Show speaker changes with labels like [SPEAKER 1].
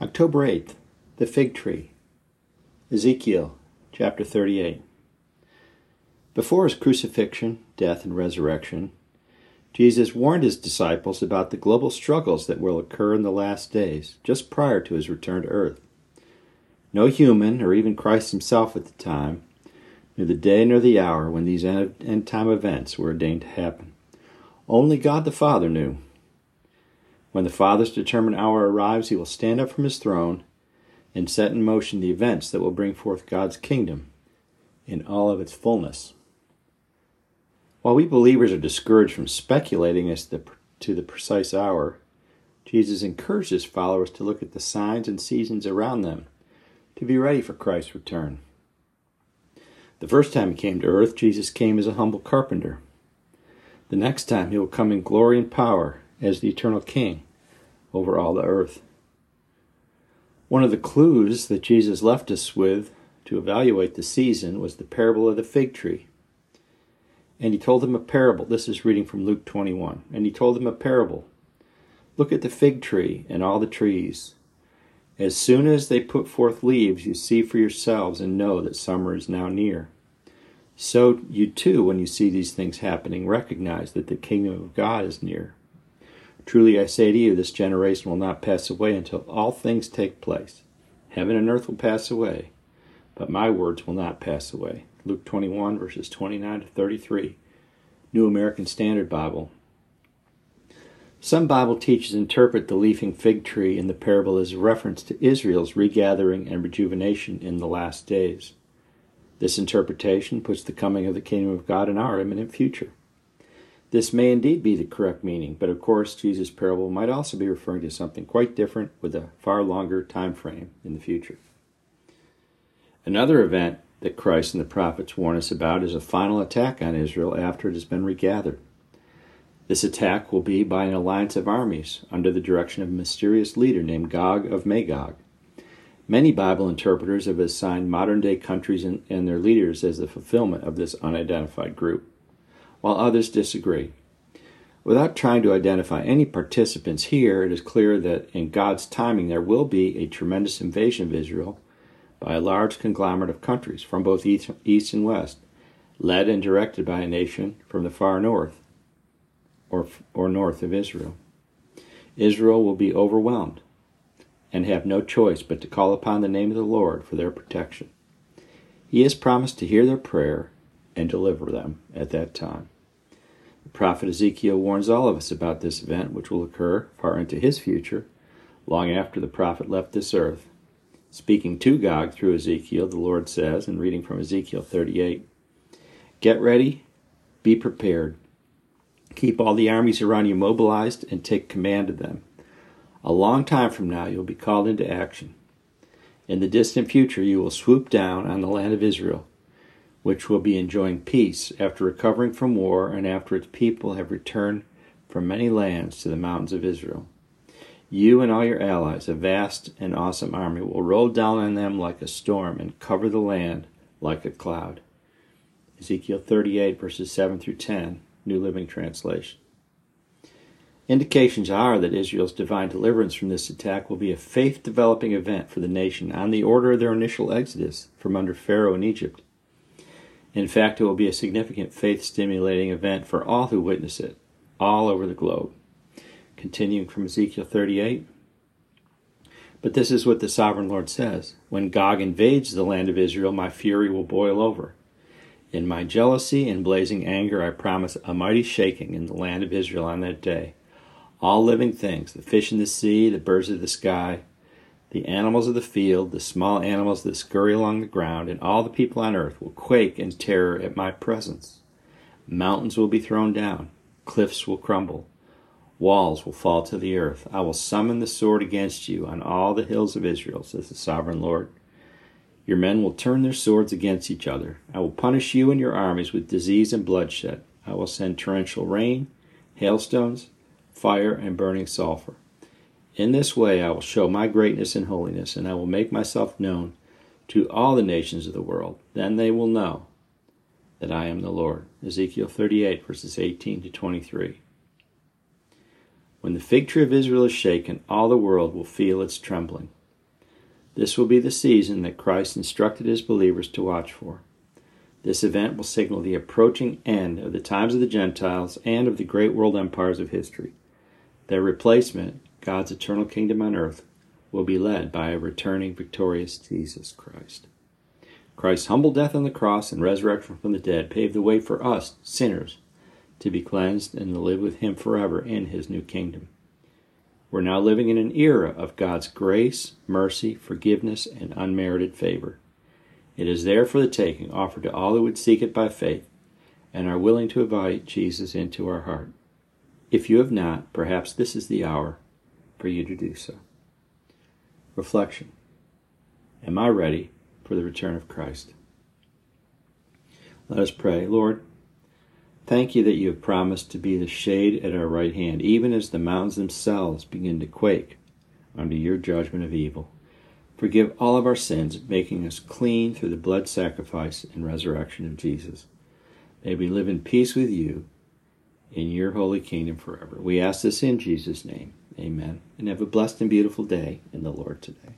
[SPEAKER 1] October 8th, the fig tree. Ezekiel chapter 38. Before his crucifixion, death, and resurrection, Jesus warned his disciples about the global struggles that will occur in the last days, just prior to his return to earth. No human, or even Christ himself at the time, knew the day nor the hour when these end time events were ordained to happen. Only God the Father knew. When the Father's determined hour arrives, he will stand up from his throne and set in motion the events that will bring forth God's kingdom in all of its fullness. While we believers are discouraged from speculating as to the precise hour, Jesus encouraged his followers to look at the signs and seasons around them to be ready for Christ's return. The first time he came to earth, Jesus came as a humble carpenter. The next time he will come in glory and power as the eternal King over all the earth. One of the clues that Jesus left us with to evaluate the season was the parable of the fig tree. And he told them a parable. This is reading from Luke 21. And he told them a parable. Look at the fig tree and all the trees. As soon as they put forth leaves, you see for yourselves and know that summer is now near. So you too, when you see these things happening, recognize that the kingdom of God is near. Truly I say to you, this generation will not pass away until all things take place. Heaven and earth will pass away, but my words will not pass away. Luke 21, verses 29 to 33, New American Standard Bible. Some Bible teachers interpret the leafing fig tree in the parable as a reference to Israel's regathering and rejuvenation in the last days. This interpretation puts the coming of the kingdom of God in our imminent future. This may indeed be the correct meaning, but of course Jesus' parable might also be referring to something quite different with a far longer time frame in the future. Another event that Christ and the prophets warn us about is a final attack on Israel after it has been regathered. This attack will be by an alliance of armies under the direction of a mysterious leader named Gog of Magog. Many Bible interpreters have assigned modern day countries and, their leaders as the fulfillment of this unidentified group while others disagree. Without trying to identify any participants here, it is clear that in God's timing there will be a tremendous invasion of Israel by a large conglomerate of countries from both east and west, led and directed by a nation from the far north or, or north of Israel. Israel will be overwhelmed and have no choice but to call upon the name of the Lord for their protection. He has promised to hear their prayer and deliver them at that time. The prophet Ezekiel warns all of us about this event, which will occur far into his future, long after the prophet left this earth. Speaking to Gog through Ezekiel, the Lord says, and reading from Ezekiel 38 Get ready, be prepared. Keep all the armies around you mobilized and take command of them. A long time from now, you'll be called into action. In the distant future, you will swoop down on the land of Israel which will be enjoying peace after recovering from war and after its people have returned from many lands to the mountains of Israel. You and all your allies, a vast and awesome army, will roll down on them like a storm and cover the land like a cloud. Ezekiel 38, verses 7 through 10, New Living Translation. Indications are that Israel's divine deliverance from this attack will be a faith developing event for the nation on the order of their initial exodus from under Pharaoh in Egypt. In fact, it will be a significant faith stimulating event for all who witness it, all over the globe. Continuing from Ezekiel 38. But this is what the sovereign Lord says When Gog invades the land of Israel, my fury will boil over. In my jealousy and blazing anger, I promise a mighty shaking in the land of Israel on that day. All living things, the fish in the sea, the birds of the sky, the animals of the field, the small animals that scurry along the ground, and all the people on earth will quake in terror at my presence. Mountains will be thrown down, cliffs will crumble, walls will fall to the earth. I will summon the sword against you on all the hills of Israel, says the sovereign Lord. Your men will turn their swords against each other. I will punish you and your armies with disease and bloodshed. I will send torrential rain, hailstones, fire, and burning sulfur. In this way I will show my greatness and holiness, and I will make myself known to all the nations of the world. Then they will know that I am the Lord. Ezekiel 38, verses 18 to 23. When the fig tree of Israel is shaken, all the world will feel its trembling. This will be the season that Christ instructed his believers to watch for. This event will signal the approaching end of the times of the Gentiles and of the great world empires of history. Their replacement, God's eternal kingdom on earth, will be led by a returning victorious Jesus Christ. Christ's humble death on the cross and resurrection from the dead paved the way for us, sinners, to be cleansed and to live with Him forever in His new kingdom. We're now living in an era of God's grace, mercy, forgiveness, and unmerited favor. It is there for the taking, offered to all who would seek it by faith and are willing to invite Jesus into our heart. If you have not, perhaps this is the hour for you to do so. Reflection Am I ready for the return of Christ? Let us pray. Lord, Thank you that you have promised to be the shade at our right hand, even as the mountains themselves begin to quake under your judgment of evil. Forgive all of our sins, making us clean through the blood sacrifice and resurrection of Jesus. May we live in peace with you in your holy kingdom forever. We ask this in Jesus' name. Amen. And have a blessed and beautiful day in the Lord today.